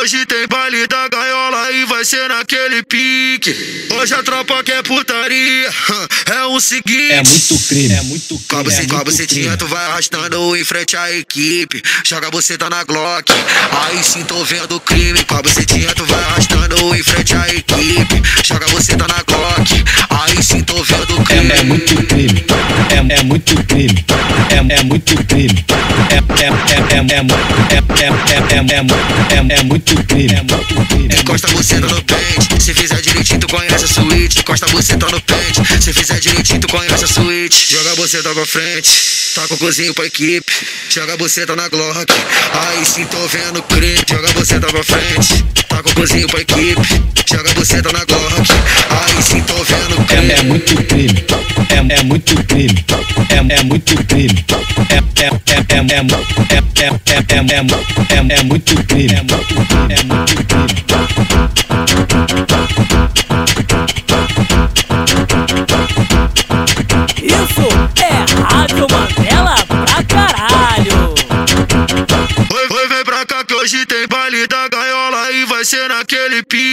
hoje tem baile da gaiola e vai ser naquele pique. Hoje a tropa quer putaria, é o seguinte. É muito crime, é muito crime. Buceta- é muito bucetinha tu vai arrastando em frente à equipe. Joga você tá na Glock, aí sim tô vendo o crime. Com a bucetinha tu vai arrastando em frente à equipe. Joga você tá na Glock, aí sim tô vendo o crime. É, é muito crime, é, é muito crime, é, é muito crime, é, é, é, é, é, mu- mu- muito crime. Encosta você no pente, se fizer direitinho tu conhece a suíte. Encosta você no pente, se fizer direitinho tu conhece a suíte. Joga você pra frente, tá com o cozinho pra equipe. Joga você na Glock, aí sim tô vendo crime. Joga você pra frente, tá com o cozinho pra equipe. Joga você na Glock, aí sim tô vendo crime. É, é muito crime, é, é muito crime, é, é muito crime, é, é, é, é, é, é, é, é, é, é, é, é é muito crime, é muito crime. Isso é Rádio Mandela pra caralho. Oi, oi, vem pra cá que hoje tem baile da gaiola e vai ser naquele pique.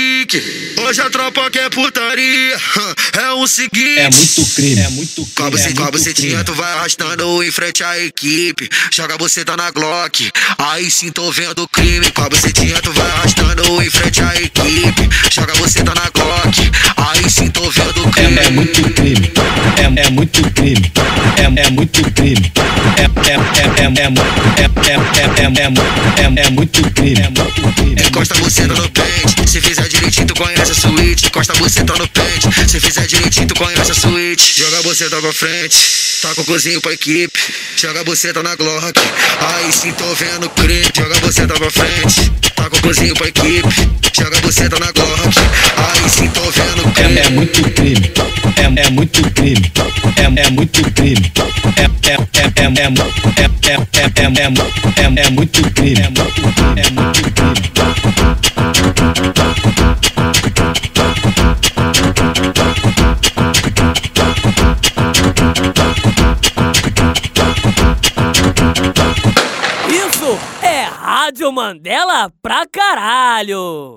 Hoje a tropa quer putaria, é o seguinte. É muito crime, é muito crime, é buceta- com a muito bucetinha crime. tu vai arrastando em frente à equipe. Joga você tá na Glock, aí sim tô vendo o crime. Com a bucetinha tu vai arrastando em frente à equipe. Joga você tá na Glock, aí sim tô vendo o crime. É, é muito crime, é, é muito crime, é, é muito crime, é, é, é, é, é, é, é, é, é, é, mu- é, é muito crime, é muito crime. Encosta você no pente, se fizer direitinho tu conhece a suíte. Encosta você no pente, se fizer direitinho tu conhece a suíte. Joga você pra frente, tá com o cozinho pra equipe. Joga você na Glock, aí sim tô vendo crime. Joga você pra frente, tá com o cozinho pra equipe. Joga você na Glock, aí sim tô vendo crime. É, é muito crime, é, é muito crime, é, é muito crime, é, é, é, é, é, é, é, é, é, é, é, é é muito crime, é muito crime. Isso é Rádio Mandela pra caralho.